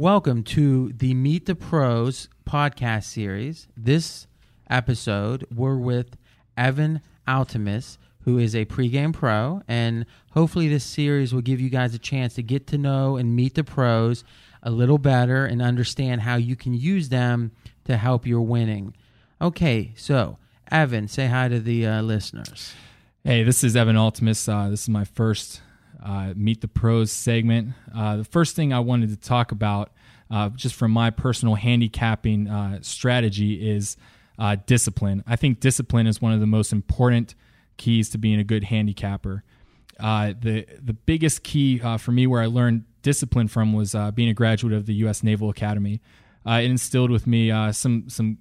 Welcome to the Meet the Pros podcast series. This episode, we're with Evan Altemus, who is a pregame pro, and hopefully, this series will give you guys a chance to get to know and meet the pros a little better and understand how you can use them to help your winning. Okay, so Evan, say hi to the uh, listeners. Hey, this is Evan Altemus. Uh, this is my first uh, Meet the Pros segment. Uh, the first thing I wanted to talk about, uh, just from my personal handicapping uh, strategy, is uh, discipline. I think discipline is one of the most important keys to being a good handicapper. Uh, the the biggest key for me, where I learned discipline from, was being a graduate of the U.S. Naval Academy. it instilled with me some some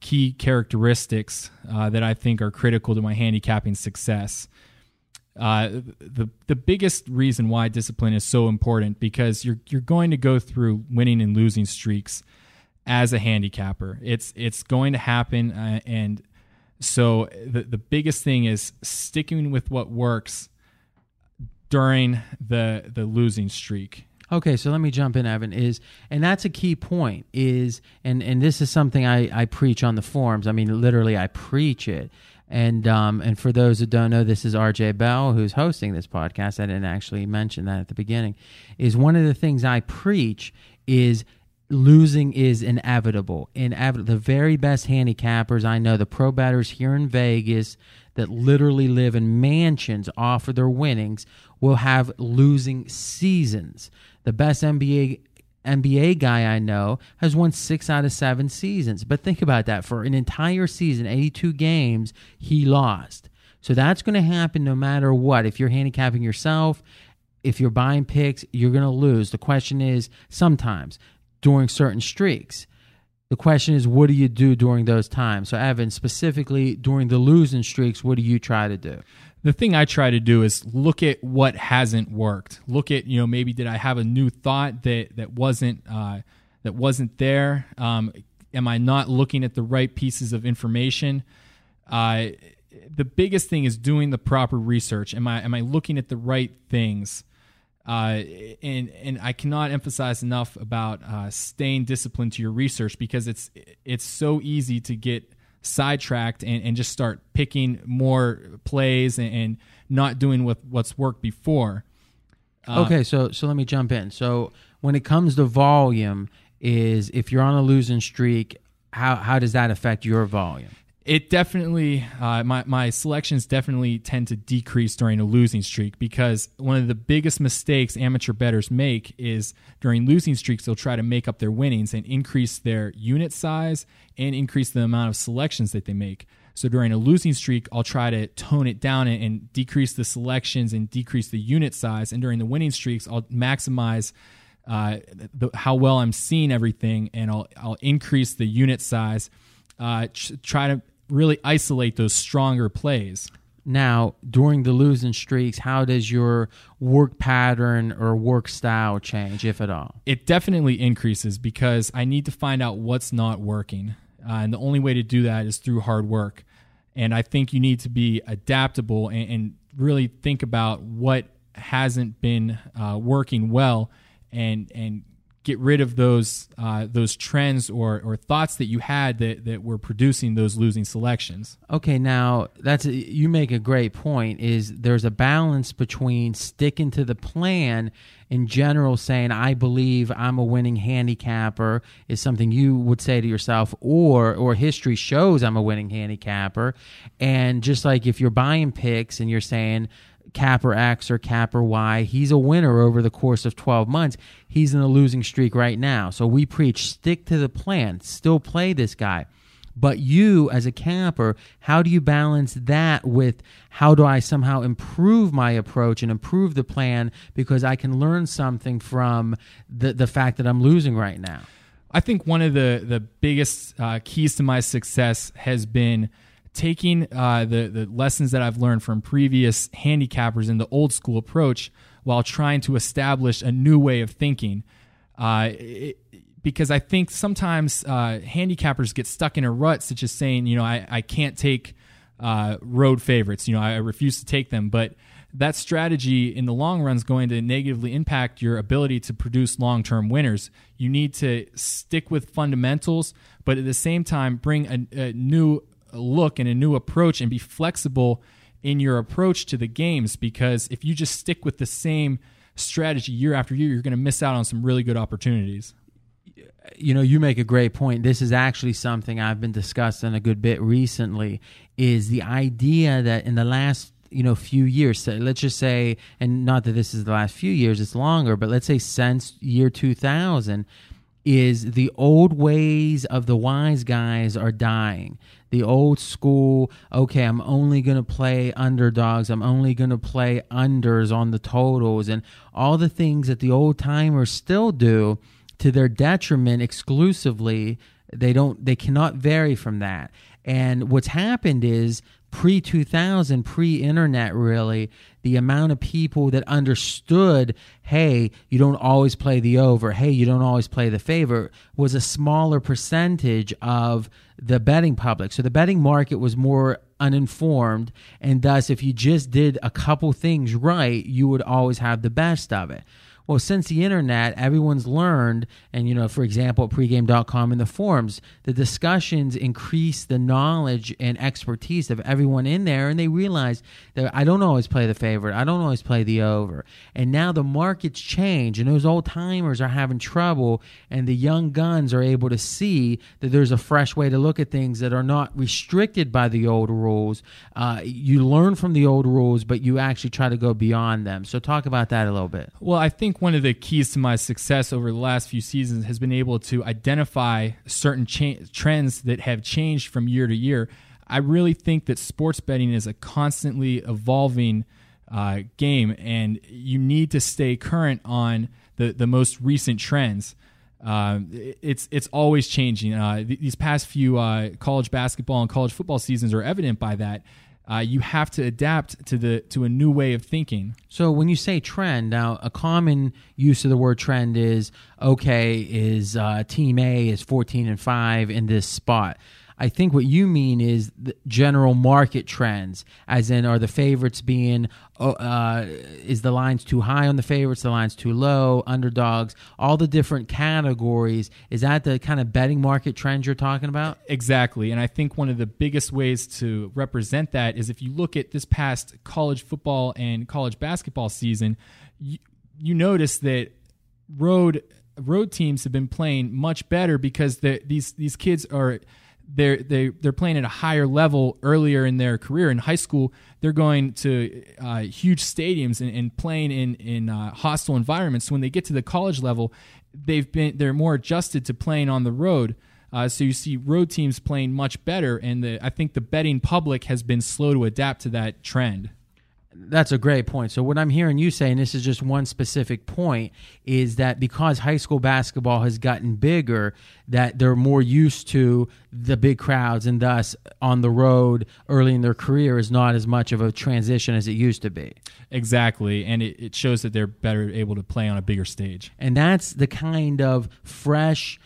key characteristics that I think are critical to my handicapping success. Uh, the the biggest reason why discipline is so important because you're you're going to go through winning and losing streaks as a handicapper. It's it's going to happen, uh, and so the the biggest thing is sticking with what works during the the losing streak. Okay, so let me jump in, Evan. Is and that's a key point. Is and and this is something I I preach on the forums. I mean, literally, I preach it and um, and for those who don't know, this is RJ Bell who's hosting this podcast. I didn't actually mention that at the beginning. Is one of the things I preach is losing is inevitable. Inevitable. The very best handicappers I know, the pro batters here in Vegas that literally live in mansions off of their winnings, will have losing seasons. The best NBA NBA guy I know has won six out of seven seasons. But think about that for an entire season, 82 games, he lost. So that's going to happen no matter what. If you're handicapping yourself, if you're buying picks, you're going to lose. The question is sometimes during certain streaks. The question is, what do you do during those times? So, Evan, specifically during the losing streaks, what do you try to do? The thing I try to do is look at what hasn't worked. Look at you know maybe did I have a new thought that that wasn't uh, that wasn't there? Um, am I not looking at the right pieces of information? Uh, the biggest thing is doing the proper research. Am I am I looking at the right things? Uh, and and I cannot emphasize enough about uh, staying disciplined to your research because it's it's so easy to get sidetracked and, and just start picking more plays and, and not doing what, what's worked before. Uh, okay, so so let me jump in. So when it comes to volume, is if you're on a losing streak, how how does that affect your volume? It definitely uh, my my selections definitely tend to decrease during a losing streak because one of the biggest mistakes amateur bettors make is during losing streaks they'll try to make up their winnings and increase their unit size and increase the amount of selections that they make. So during a losing streak, I'll try to tone it down and, and decrease the selections and decrease the unit size. And during the winning streaks, I'll maximize uh, the, how well I'm seeing everything, and I'll I'll increase the unit size. Uh, try to really isolate those stronger plays. Now, during the losing streaks, how does your work pattern or work style change, if at all? It definitely increases because I need to find out what's not working. Uh, and the only way to do that is through hard work. And I think you need to be adaptable and, and really think about what hasn't been uh, working well and, and get rid of those uh, those trends or, or thoughts that you had that, that were producing those losing selections. Okay, now that's a, you make a great point. Is there's a balance between sticking to the plan in general, saying I believe I'm a winning handicapper is something you would say to yourself, or or history shows I'm a winning handicapper, and just like if you're buying picks and you're saying capper X or capper Y. He's a winner over the course of 12 months. He's in a losing streak right now. So we preach stick to the plan, still play this guy. But you, as a camper, how do you balance that with how do I somehow improve my approach and improve the plan because I can learn something from the, the fact that I'm losing right now? I think one of the, the biggest uh, keys to my success has been taking uh, the the lessons that I've learned from previous handicappers in the old school approach while trying to establish a new way of thinking. Uh, it, because I think sometimes uh, handicappers get stuck in a rut, such as saying, you know, I, I can't take uh, road favorites. You know, I, I refuse to take them. But that strategy in the long run is going to negatively impact your ability to produce long term winners. You need to stick with fundamentals, but at the same time, bring a, a new look and a new approach and be flexible in your approach to the games because if you just stick with the same strategy year after year, you're going to miss out on some really good opportunities. You know, you make a great point. This is actually something I've been discussing a good bit recently is the idea that in the last you know few years let's just say and not that this is the last few years it's longer but let's say since year 2000 is the old ways of the wise guys are dying the old school okay i'm only going to play underdogs i'm only going to play unders on the totals and all the things that the old timers still do to their detriment exclusively they don't they cannot vary from that. And what's happened is pre 2000, pre internet, really, the amount of people that understood, hey, you don't always play the over, hey, you don't always play the favor, was a smaller percentage of the betting public. So the betting market was more uninformed, and thus, if you just did a couple things right, you would always have the best of it. Well, since the internet, everyone's learned, and you know, for example, at pregame.com in the forums, the discussions increase the knowledge and expertise of everyone in there, and they realize that I don't always play the favorite, I don't always play the over. And now the markets change, and those old timers are having trouble, and the young guns are able to see that there's a fresh way to look at things that are not restricted by the old rules. Uh, you learn from the old rules, but you actually try to go beyond them. So, talk about that a little bit. Well, I think one of the keys to my success over the last few seasons has been able to identify certain cha- trends that have changed from year to year. I really think that sports betting is a constantly evolving uh, game, and you need to stay current on the, the most recent trends. Uh, it's it's always changing. Uh, these past few uh, college basketball and college football seasons are evident by that uh, you have to adapt to the to a new way of thinking. So when you say trend, now a common use of the word trend is okay, is uh, team A is fourteen and five in this spot. I think what you mean is the general market trends, as in are the favorites being, uh, uh, is the lines too high on the favorites, the lines too low, underdogs, all the different categories. Is that the kind of betting market trends you're talking about? Exactly. And I think one of the biggest ways to represent that is if you look at this past college football and college basketball season, you, you notice that road road teams have been playing much better because the, these these kids are they're they they're playing at a higher level earlier in their career. In high school they're going to uh, huge stadiums and, and, playing in in uh, hostile environments. So when they get to the college level they've been they're more adjusted to playing on the road. Uh, so you see road teams playing much better and the, i think the betting public has been slow to adapt to that trend that's a great point. So what I'm hearing you say, and this is just one specific point, is that because high school basketball has gotten bigger, that they're more used to the big crowds, and thus on the road early in their career is not as much of a transition as it used to be. Exactly, and it, it shows that they're better able to play on a bigger stage. And that's the kind of fresh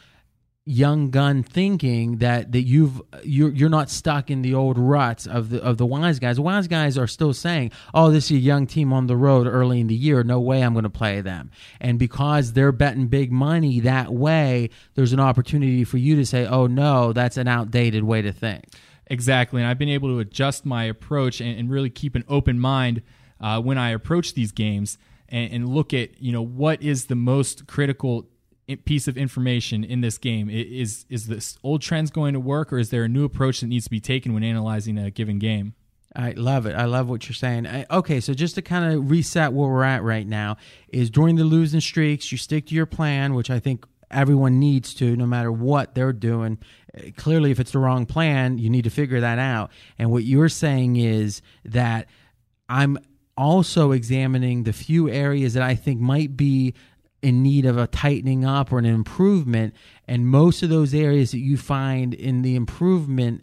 young gun thinking that that you've you're you're not stuck in the old ruts of the of the wise guys. The wise guys are still saying, "Oh, this is a young team on the road early in the year. No way I'm going to play them." And because they're betting big money that way, there's an opportunity for you to say, "Oh no, that's an outdated way to think." Exactly, and I've been able to adjust my approach and, and really keep an open mind uh, when I approach these games and, and look at you know what is the most critical piece of information in this game is is this old trends going to work or is there a new approach that needs to be taken when analyzing a given game I love it. I love what you're saying. okay, so just to kind of reset where we're at right now is during the losing streaks, you stick to your plan, which I think everyone needs to, no matter what they're doing. Clearly, if it's the wrong plan, you need to figure that out. And what you're saying is that I'm also examining the few areas that I think might be in need of a tightening up or an improvement. And most of those areas that you find in the improvement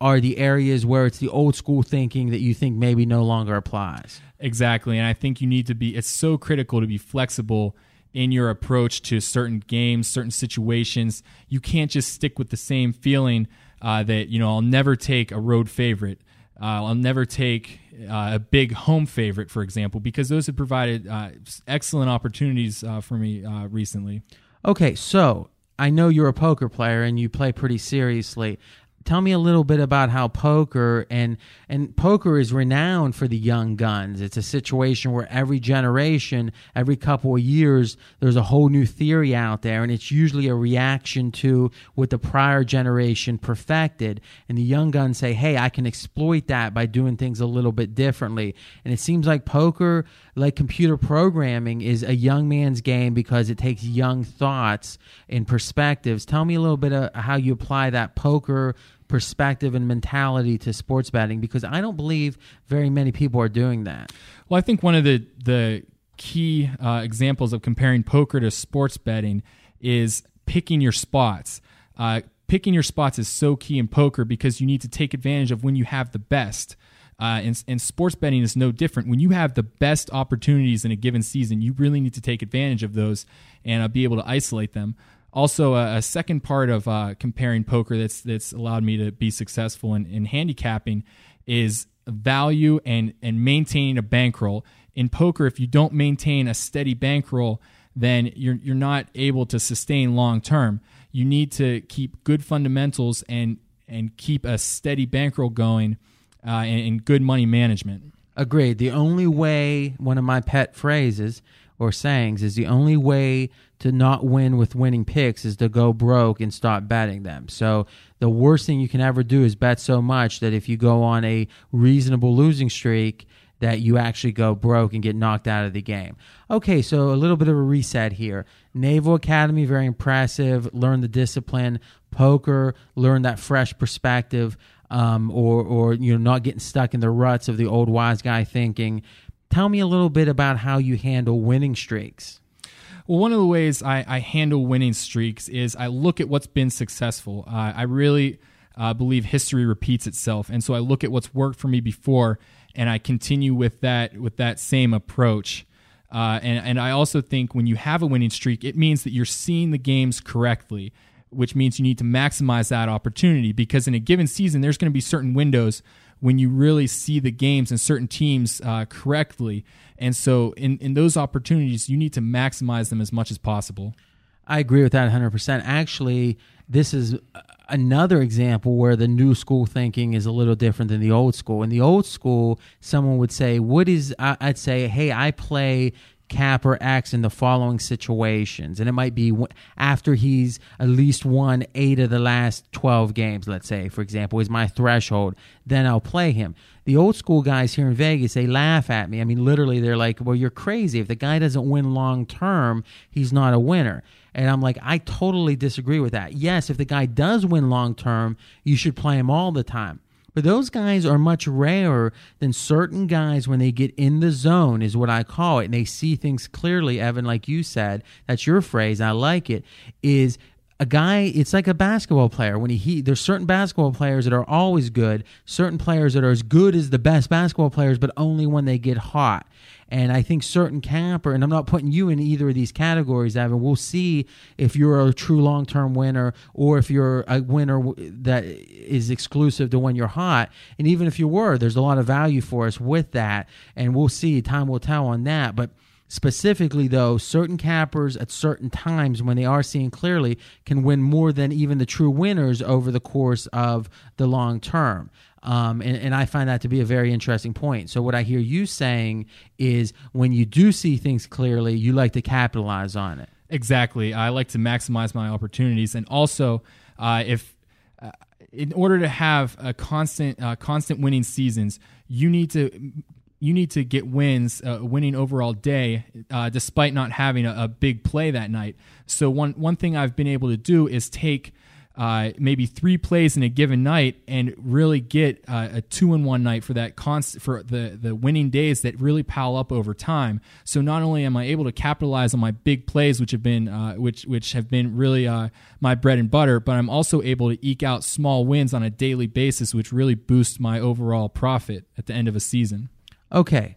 are the areas where it's the old school thinking that you think maybe no longer applies. Exactly. And I think you need to be, it's so critical to be flexible in your approach to certain games, certain situations. You can't just stick with the same feeling uh, that, you know, I'll never take a road favorite. Uh, I'll never take uh, a big home favorite, for example, because those have provided uh, excellent opportunities uh, for me uh, recently. Okay, so I know you're a poker player and you play pretty seriously tell me a little bit about how poker and and poker is renowned for the young guns. It's a situation where every generation, every couple of years, there's a whole new theory out there, and it's usually a reaction to what the prior generation perfected. And the young guns say, "Hey, I can exploit that by doing things a little bit differently." And it seems like poker, like computer programming, is a young man's game because it takes young thoughts and perspectives. Tell me a little bit of how you apply that poker perspective and mentality to sports betting because I don't believe very many people are doing that. Well, I think one of the the key uh, examples of comparing poker to sports betting is picking your spots. Uh, picking your spots is so key in poker because you need to take advantage of when you have the best. Uh, and, and, sports betting is no different. When you have the best opportunities in a given season, you really need to take advantage of those and uh, be able to isolate them. Also, a, a second part of uh, comparing poker that's that's allowed me to be successful in, in handicapping is value and and maintaining a bankroll. In poker, if you don't maintain a steady bankroll, then you're you're not able to sustain long term. You need to keep good fundamentals and and keep a steady bankroll going uh, and, and good money management. Agreed. The only way, one of my pet phrases or sayings, is the only way to not win with winning picks is to go broke and stop betting them. So the worst thing you can ever do is bet so much that if you go on a reasonable losing streak, that you actually go broke and get knocked out of the game. Okay, so a little bit of a reset here. Naval Academy, very impressive. Learn the discipline. Poker, learn that fresh perspective, um, or or you know not getting stuck in the ruts of the old wise guy thinking. Tell me a little bit about how you handle winning streaks. Well, one of the ways I, I handle winning streaks is I look at what's been successful. Uh, I really uh, believe history repeats itself, and so I look at what's worked for me before, and I continue with that with that same approach. Uh, and and I also think when you have a winning streak, it means that you're seeing the games correctly, which means you need to maximize that opportunity because in a given season, there's going to be certain windows when you really see the games and certain teams uh, correctly. And so, in, in those opportunities, you need to maximize them as much as possible. I agree with that 100%. Actually, this is another example where the new school thinking is a little different than the old school. In the old school, someone would say, What is, I'd say, hey, I play cap or X in the following situations. And it might be after he's at least won eight of the last 12 games, let's say, for example, is my threshold. Then I'll play him. The old school guys here in Vegas, they laugh at me. I mean, literally, they're like, well, you're crazy. If the guy doesn't win long term, he's not a winner. And I'm like, I totally disagree with that. Yes, if the guy does win long term, you should play him all the time. But those guys are much rarer than certain guys when they get in the zone, is what I call it. And they see things clearly, Evan, like you said. That's your phrase. I like it. Is a guy it's like a basketball player when he, he, there's certain basketball players that are always good certain players that are as good as the best basketball players but only when they get hot and I think certain camper, and I'm not putting you in either of these categories, Evan. We'll see if you're a true long term winner or if you're a winner that is exclusive to when you're hot. And even if you were, there's a lot of value for us with that. And we'll see. Time will tell on that. But specifically though certain cappers at certain times when they are seeing clearly can win more than even the true winners over the course of the long term um, and, and, I find that to be a very interesting point. So, what I hear you saying is when you do see things clearly, you like to capitalize on it. Exactly. I like to maximize my opportunities. And also, uh, if uh, in order to have a constant, uh, constant winning seasons, you need to you need to get wins, uh, winning overall day, uh, despite not having a, a, big play that night. So one one thing I've been able to do is take uh, maybe three plays in a given night and really get uh, a two in one night for that const- for the the winning days that really pile up over time. So not only am I able to capitalize on my big plays, which have been uh, which which have been really uh, my bread and butter, but I'm also able to eke out small wins on a daily basis, which really boosts my overall profit at the end of a season. Okay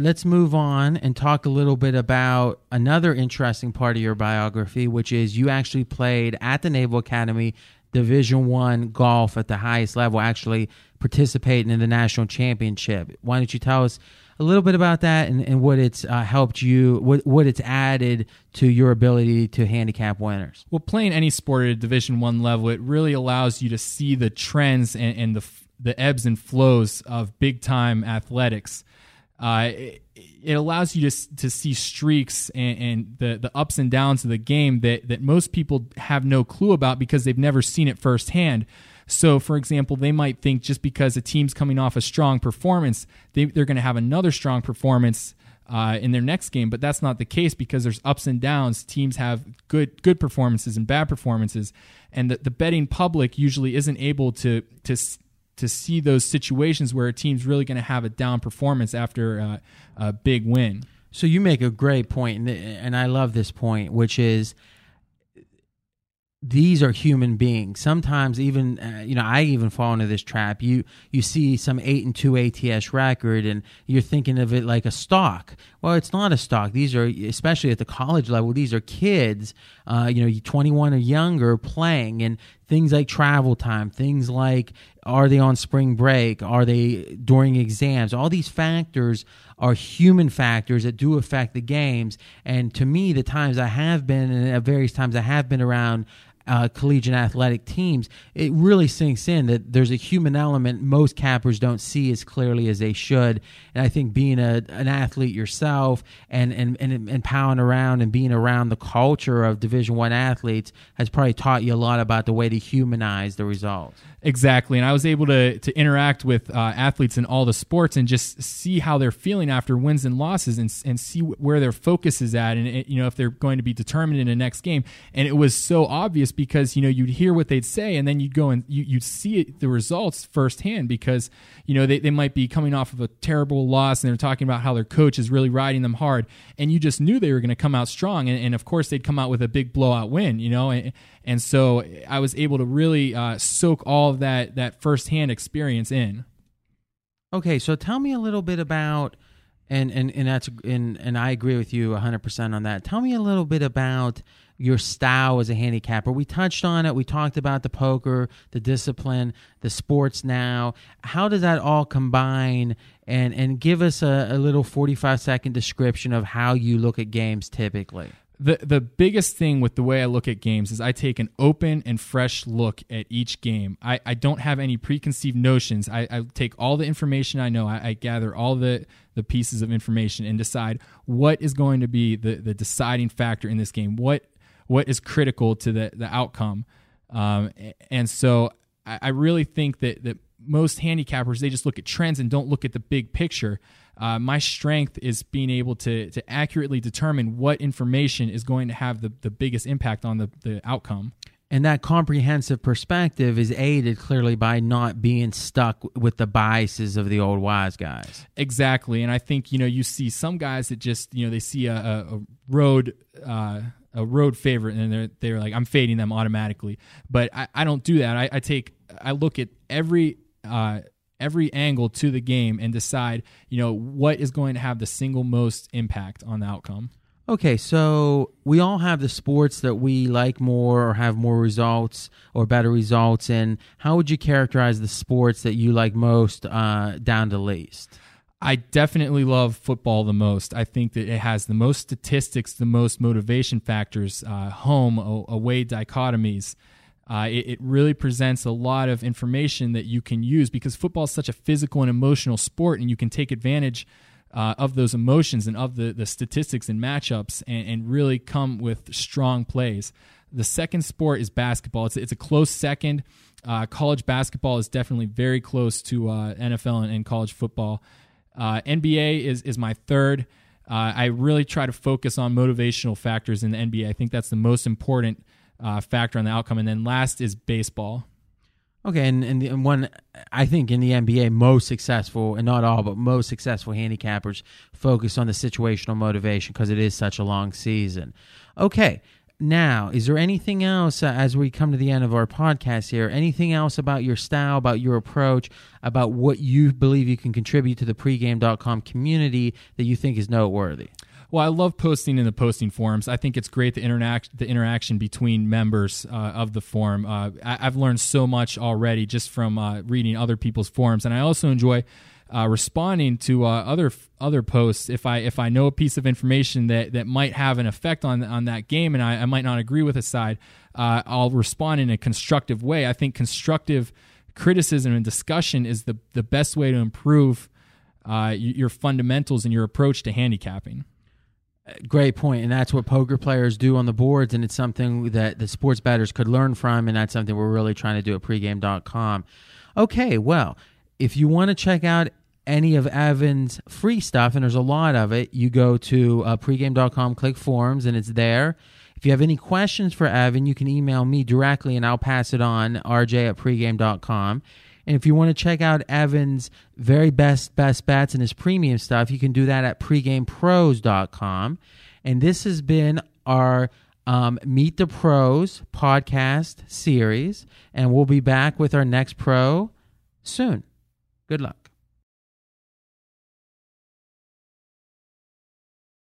let's move on and talk a little bit about another interesting part of your biography, which is you actually played at the Naval Academy Division One golf at the highest level, actually participating in the national championship. Why don't you tell us a little bit about that and, and what it's uh, helped you, what what it's added to your ability to handicap winners? Well, playing any sport at a Division One level, it really allows you to see the trends and, and the the ebbs and flows of big time athletics. Uh, it, it, allows you to to see streaks and, and, the the ups and downs of the game that that most people have no clue about because they've never seen it firsthand. So, for example, they might think just because a team's coming off a strong performance, they, they're going to have another strong performance uh, in their next game, but that's not the case because there's ups and downs. Teams have good good performances and bad performances, and the, the betting public usually isn't able to to to see those situations where a team's really going to have a down performance after uh, a big win. So you make a great point, and I love this point, which is these are human beings. Sometimes even uh, you know I even fall into this trap. You you see some eight and two ATS record, and you're thinking of it like a stock. Well, it's not a stock. These are especially at the college level. These are kids, uh, you know, 21 or younger playing, and things like travel time, things like are they on spring break, are they during exams. All these factors are human factors that do affect the games. And to me, the times I have been, and at various times I have been around uh, collegiate athletic teams, it really sinks in that there's a human element most cappers don't see as clearly as they should. And I think being a, an athlete yourself and, and, and, and pounding around and being around the culture of Division One athletes has probably taught you a lot about the way to humanize the results. Exactly, and I was able to to interact with uh, athletes in all the sports and just see how they're feeling after wins and losses, and and see where their focus is at, and you know if they're going to be determined in the next game. And it was so obvious because you know you'd hear what they'd say, and then you'd go and you, you'd see it, the results firsthand because you know they, they might be coming off of a terrible loss, and they're talking about how their coach is really riding them hard, and you just knew they were going to come out strong, and, and of course they'd come out with a big blowout win, you know, and, and so I was able to really uh, soak all of that that firsthand experience in. Okay, so tell me a little bit about and and and that's and and I agree with you 100% on that. Tell me a little bit about your style as a handicapper. We touched on it. We talked about the poker, the discipline, the sports now. How does that all combine and and give us a, a little 45 second description of how you look at games typically? The the biggest thing with the way I look at games is I take an open and fresh look at each game. I, I don't have any preconceived notions. I, I take all the information I know. I, I, gather all the the pieces of information and decide what is going to be the the deciding factor in this game. What what is critical to the the outcome. Um, and so I, I really think that that most handicappers they just look at trends and don't look at the big picture. Uh, my strength is being able to to accurately determine what information is going to have the, the biggest impact on the, the outcome. And that comprehensive perspective is aided clearly by not being stuck with the biases of the old wise guys. Exactly. And I think, you know, you see some guys that just, you know, they see a, a, road uh, a road favorite and they're they're like, I'm fading them automatically. But I, I don't do that. I, I take I look at every uh, every angle to the game and decide, you know, what is going to have the single most impact on the outcome. Okay, so we all have the sports that we like more or have more results or better results in. How would you characterize the sports that you like most uh, down to least? I definitely love football the most. I think that it has the most statistics, the most motivation factors, uh, home, away dichotomies. Uh, it, it, really presents a lot of information that you can use because football is such a physical and emotional sport, and you can take advantage uh, of those emotions and of the, the statistics and matchups and, and, really come with strong plays. The second sport is basketball. It's, it's a close second. Uh, college basketball is definitely very close to uh, NFL and, and, college football. Uh, NBA is, is my third. Uh, I really try to focus on motivational factors in the NBA. I think that's the most important uh, factor on the outcome. And then last is baseball. Okay, and, and, the, and one I think in the NBA, most successful, and not all, but most successful handicappers focus on the situational motivation because it is such a long season. Okay, now is there anything else uh, as we come to the end of our podcast here? Anything else about your style, about your approach, about what you believe you can contribute to the pregame.com community that you think is noteworthy? Well, I love posting in the posting forums. I think it's great the interact the interaction between members uh, of the forum. Uh, I, have learned so much already just from uh, reading other people's forums, and I also enjoy uh, responding to uh, other other posts if I if I know a piece of information that that might have an effect on on that game, and I, I might not agree with a side. Uh, I'll respond in a constructive way. I think constructive criticism and discussion is the the best way to improve your fundamentals and your approach to handicapping. Great point, and that's what poker players do on the boards, and it's something that the sports bettors could learn from, and that's something we're really trying to do at pregame.com. Okay, well, if you want to check out any of Evan's free stuff, and there's a lot of it, you go to uh, pregame.com, click forums, and it's there. If you have any questions for Evan, you can email me directly, and I'll pass it on, rj at pregame.com. And if you want to check out Evan's very best best bets and his premium stuff, you can do that at pregamepros.com. And this has been our um, Meet the Pros podcast series. And we'll be back with our next pro soon. Good luck.